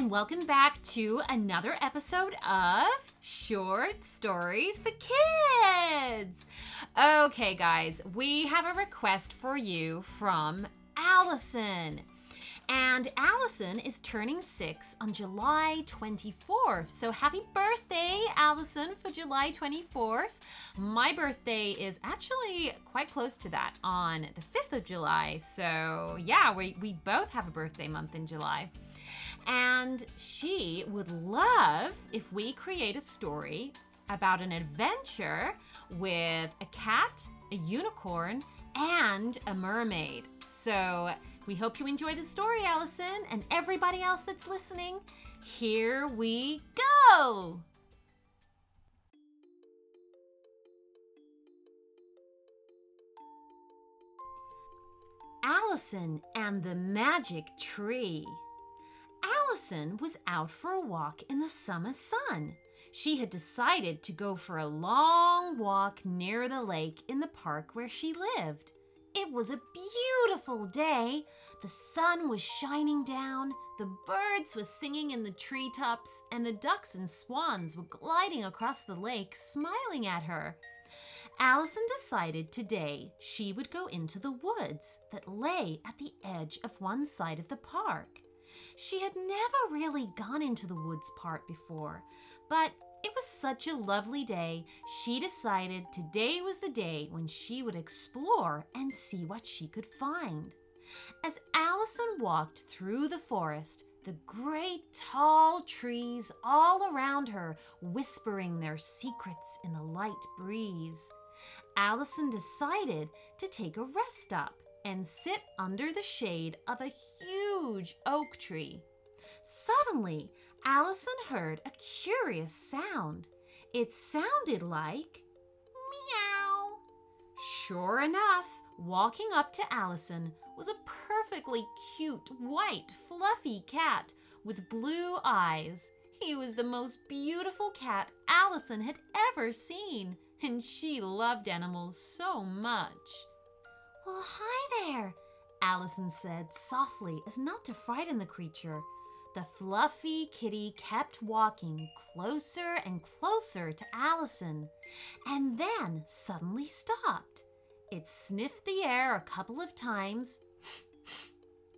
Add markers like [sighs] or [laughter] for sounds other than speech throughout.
and welcome back to another episode of Short Stories for Kids. Okay, guys, we have a request for you from Allison. And Allison is turning six on July 24th. So happy birthday, Allison, for July 24th. My birthday is actually quite close to that on the 5th of July. So yeah, we, we both have a birthday month in July. And she would love if we create a story about an adventure with a cat, a unicorn, and a mermaid. So we hope you enjoy the story, Allison, and everybody else that's listening. Here we go! Allison and the Magic Tree. Allison was out for a walk in the summer sun. She had decided to go for a long walk near the lake in the park where she lived. It was a beautiful day. The sun was shining down, the birds were singing in the treetops, and the ducks and swans were gliding across the lake, smiling at her. Allison decided today she would go into the woods that lay at the edge of one side of the park. She had never really gone into the woods part before, but it was such a lovely day, she decided today was the day when she would explore and see what she could find. As Allison walked through the forest, the great tall trees all around her whispering their secrets in the light breeze, Allison decided to take a rest stop and sit under the shade of a huge oak tree. Suddenly, Allison heard a curious sound. It sounded like meow. Sure enough, walking up to Allison was a perfectly cute, white, fluffy cat with blue eyes. He was the most beautiful cat Allison had ever seen, and she loved animals so much. Well, hi there, Allison said softly as not to frighten the creature. The fluffy kitty kept walking closer and closer to Allison, and then suddenly stopped. It sniffed the air a couple of times,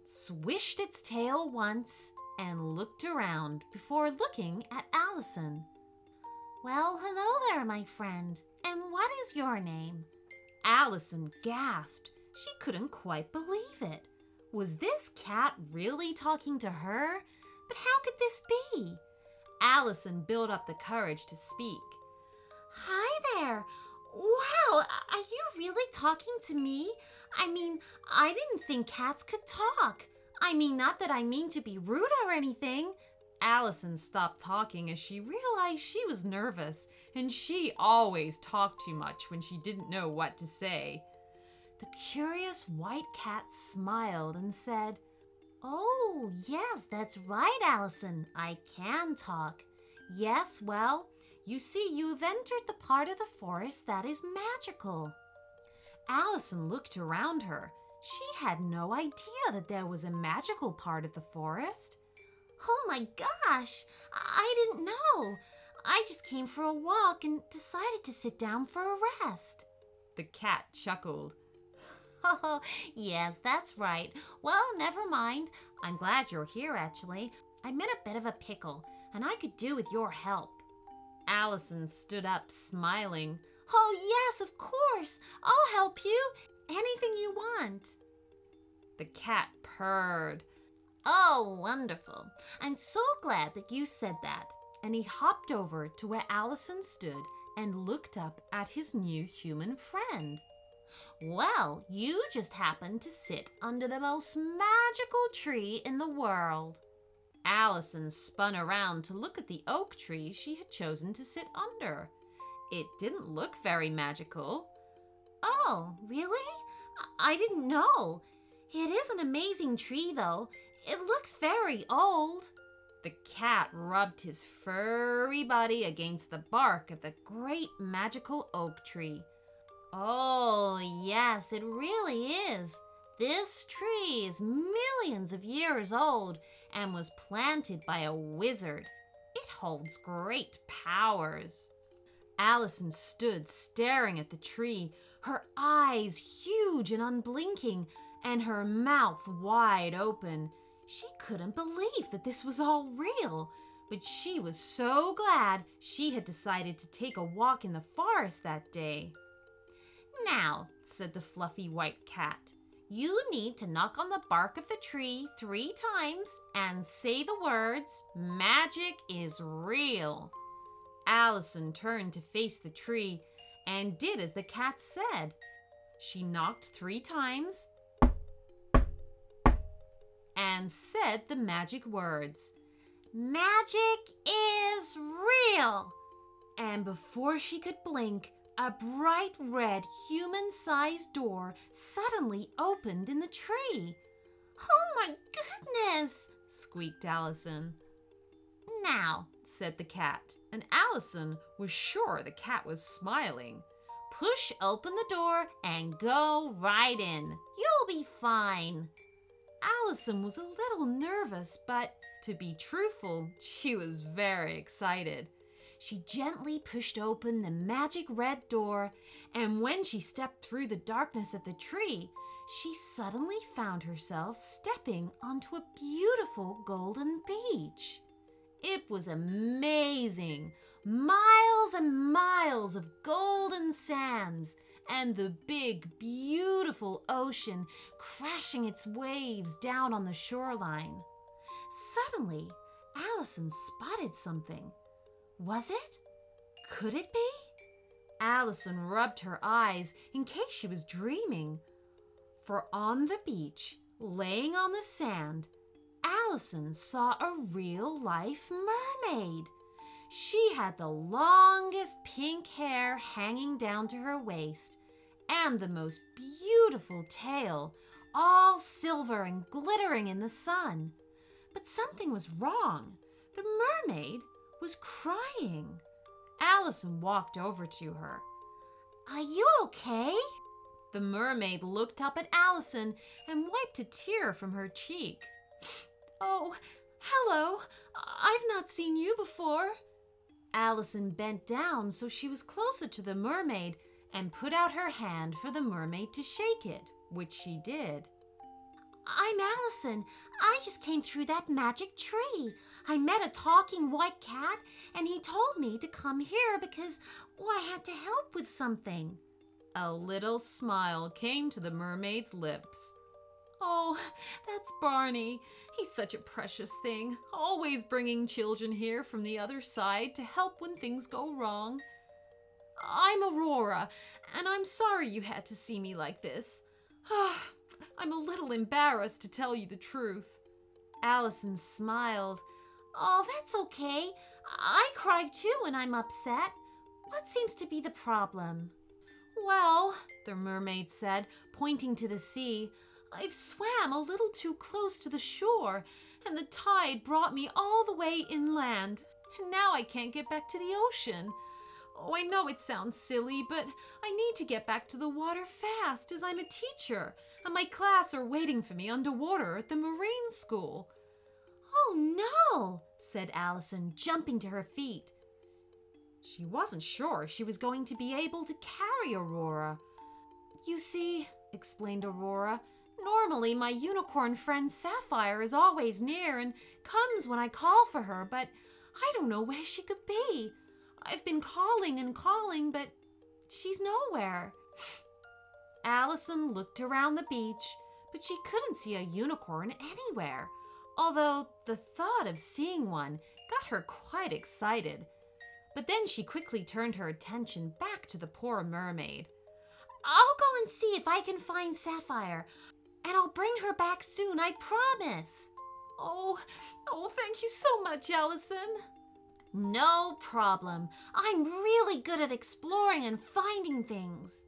swished its tail once, and looked around before looking at Allison. Well, hello there, my friend. And what is your name? Allison gasped. She couldn't quite believe it. Was this cat really talking to her? But how could this be? Allison built up the courage to speak. Hi there. Wow, are you really talking to me? I mean, I didn't think cats could talk. I mean, not that I mean to be rude or anything. Allison stopped talking as she realized she was nervous, and she always talked too much when she didn't know what to say. The curious white cat smiled and said, Oh, yes, that's right, Allison. I can talk. Yes, well, you see, you've entered the part of the forest that is magical. Allison looked around her. She had no idea that there was a magical part of the forest. Oh my gosh, I didn't know. I just came for a walk and decided to sit down for a rest. The cat chuckled. Oh, [laughs] yes, that's right. Well, never mind. I'm glad you're here, actually. I'm in a bit of a pickle, and I could do with your help. Allison stood up, smiling. Oh, yes, of course. I'll help you. Anything you want. The cat purred. Oh, wonderful. I'm so glad that you said that. And he hopped over to where Allison stood and looked up at his new human friend. Well, you just happened to sit under the most magical tree in the world. Allison spun around to look at the oak tree she had chosen to sit under. It didn't look very magical. Oh, really? I, I didn't know. It is an amazing tree, though. It looks very old. The cat rubbed his furry body against the bark of the great magical oak tree. Oh, yes, it really is. This tree is millions of years old and was planted by a wizard. It holds great powers. Allison stood staring at the tree, her eyes huge and unblinking, and her mouth wide open. She couldn't believe that this was all real, but she was so glad she had decided to take a walk in the forest that day. Now, said the fluffy white cat, you need to knock on the bark of the tree three times and say the words, Magic is real. Allison turned to face the tree and did as the cat said. She knocked three times and said the magic words Magic is real! And before she could blink, a bright red human sized door suddenly opened in the tree. Oh my goodness! squeaked Allison. Now, said the cat, and Allison was sure the cat was smiling. Push open the door and go right in. You'll be fine. Allison was a little nervous, but to be truthful, she was very excited. She gently pushed open the magic red door, and when she stepped through the darkness of the tree, she suddenly found herself stepping onto a beautiful golden beach. It was amazing. Miles and miles of golden sands and the big, beautiful ocean crashing its waves down on the shoreline. Suddenly, Allison spotted something. Was it? Could it be? Allison rubbed her eyes in case she was dreaming. For on the beach, laying on the sand, Allison saw a real life mermaid. She had the longest pink hair hanging down to her waist and the most beautiful tail, all silver and glittering in the sun. But something was wrong. The mermaid was crying. Allison walked over to her. Are you okay? The mermaid looked up at Allison and wiped a tear from her cheek. [laughs] Oh, hello. I've not seen you before. Allison bent down so she was closer to the mermaid and put out her hand for the mermaid to shake it, which she did. I'm Allison. I just came through that magic tree. I met a talking white cat, and he told me to come here because, well, I had to help with something. A little smile came to the mermaid's lips. Oh, that's Barney. He's such a precious thing, always bringing children here from the other side to help when things go wrong. I'm Aurora, and I'm sorry you had to see me like this. [sighs] Ah, I'm a little embarrassed to tell you the truth. Allison smiled. Oh, that's okay. I cry too when I'm upset. What seems to be the problem? Well, the mermaid said, pointing to the sea, I've swam a little too close to the shore, and the tide brought me all the way inland, and now I can't get back to the ocean. Oh, I know it sounds silly, but I need to get back to the water fast as I'm a teacher, and my class are waiting for me underwater at the marine school. Oh no, said Allison, jumping to her feet. She wasn't sure she was going to be able to carry Aurora. You see, explained Aurora, normally my unicorn friend Sapphire is always near and comes when I call for her, but I don't know where she could be. I've been calling and calling, but she's nowhere. Allison looked around the beach, but she couldn't see a unicorn anywhere, although the thought of seeing one got her quite excited. But then she quickly turned her attention back to the poor mermaid. I'll go and see if I can find Sapphire, and I'll bring her back soon, I promise. Oh, oh, thank you so much, Allison. No problem. I'm really good at exploring and finding things.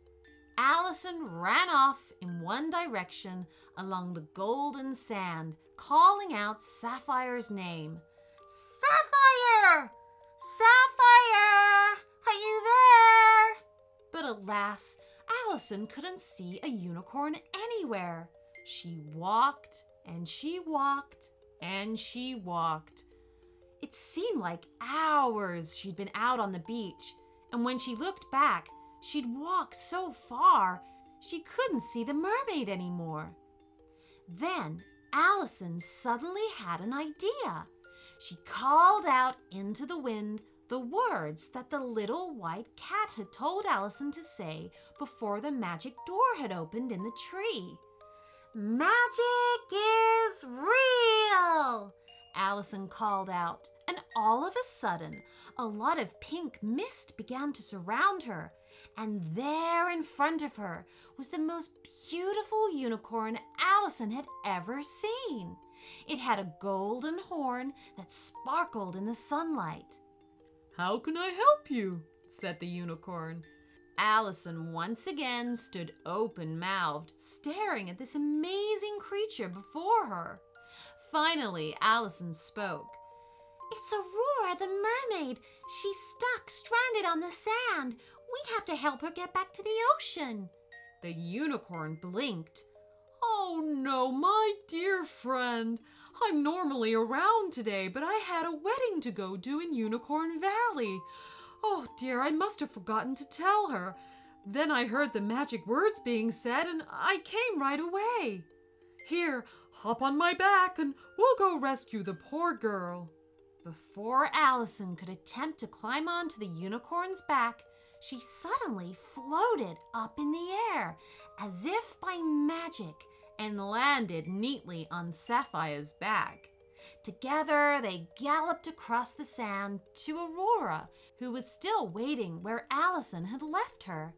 Allison ran off in one direction along the golden sand, calling out Sapphire's name. Sapphire! Sapphire! Are you there? But alas, Allison couldn't see a unicorn anywhere. She walked and she walked and she walked. It seemed like hours she'd been out on the beach, and when she looked back, she'd walked so far she couldn't see the mermaid anymore. Then Allison suddenly had an idea. She called out into the wind the words that the little white cat had told Allison to say before the magic door had opened in the tree. Magic is real! Allison called out, and all of a sudden, a lot of pink mist began to surround her, and there in front of her was the most beautiful unicorn Allison had ever seen. It had a golden horn that sparkled in the sunlight. How can I help you? said the unicorn. Allison once again stood open mouthed, staring at this amazing creature before her. Finally, Allison spoke. It's Aurora the mermaid. She's stuck, stranded on the sand. We have to help her get back to the ocean. The unicorn blinked. Oh no, my dear friend. I'm normally around today, but I had a wedding to go to in Unicorn Valley. Oh dear, I must have forgotten to tell her. Then I heard the magic words being said and I came right away. Here, hop on my back and we'll go rescue the poor girl. Before Allison could attempt to climb onto the unicorn's back, she suddenly floated up in the air as if by magic and landed neatly on Sapphire's back. Together, they galloped across the sand to Aurora, who was still waiting where Allison had left her.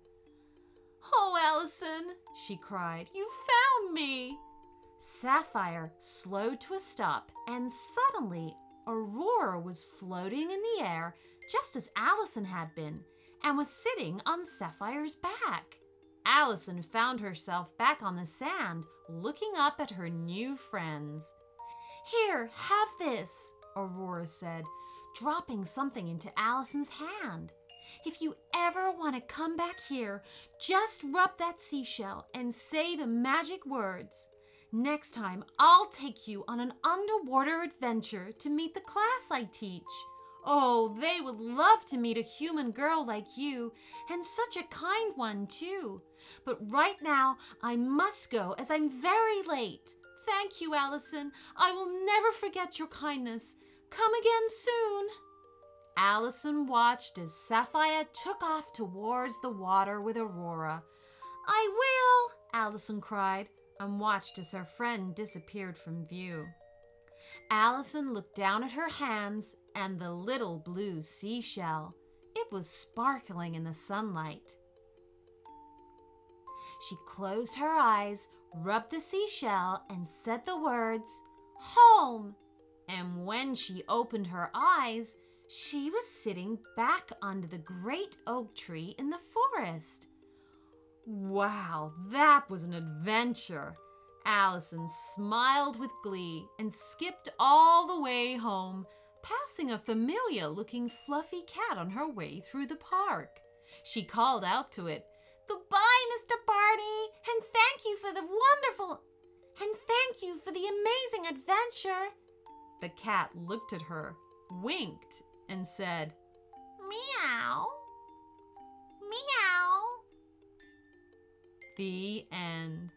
Oh, Allison, she cried, you found me! Sapphire slowed to a stop, and suddenly Aurora was floating in the air just as Allison had been, and was sitting on Sapphire's back. Allison found herself back on the sand, looking up at her new friends. Here, have this, Aurora said, dropping something into Allison's hand. If you ever want to come back here, just rub that seashell and say the magic words. Next time, I'll take you on an underwater adventure to meet the class I teach. Oh, they would love to meet a human girl like you, and such a kind one, too. But right now, I must go as I'm very late. Thank you, Allison. I will never forget your kindness. Come again soon. Allison watched as Sapphire took off towards the water with Aurora. I will, Allison cried, and watched as her friend disappeared from view. Allison looked down at her hands and the little blue seashell. It was sparkling in the sunlight. She closed her eyes, rubbed the seashell, and said the words, Home! And when she opened her eyes, she was sitting back under the great oak tree in the forest. Wow, that was an adventure! Allison smiled with glee and skipped all the way home, passing a familiar looking fluffy cat on her way through the park. She called out to it, Goodbye, Mr. Barney, and thank you for the wonderful and thank you for the amazing adventure. The cat looked at her, winked, and said, Meow. Meow. The end.